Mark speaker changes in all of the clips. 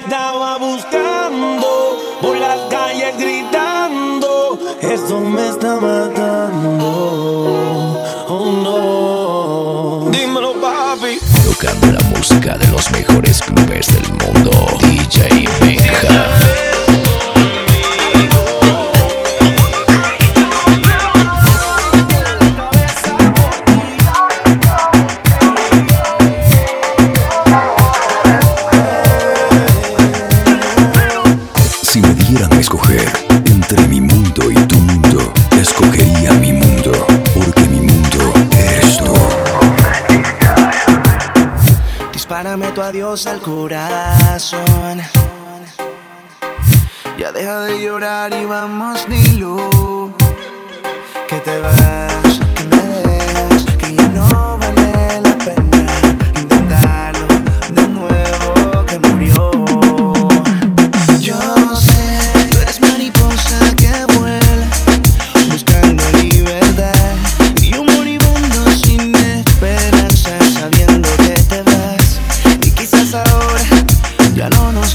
Speaker 1: estaba buscando por las calles gritando. Esto me está matando. Oh no. Dímelo, papi.
Speaker 2: Tocando la música de los mejores clubes del mundo. DJ Benja.
Speaker 3: Adiós al corazón. Ya deja de llorar y vamos, dilo. Que te vas, que me dejas, que ya no ya no nos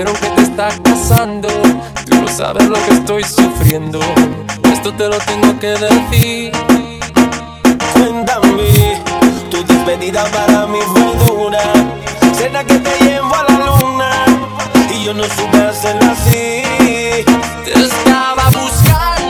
Speaker 3: dijeron que te está casando. Tú no sabes lo que estoy sufriendo.
Speaker 1: Esto te
Speaker 4: lo tengo que decir. Cuéntame, tu despedida para mí fue dura. Será que
Speaker 1: te llevo a la luna y yo no supe hacerlo así. Te estaba buscando.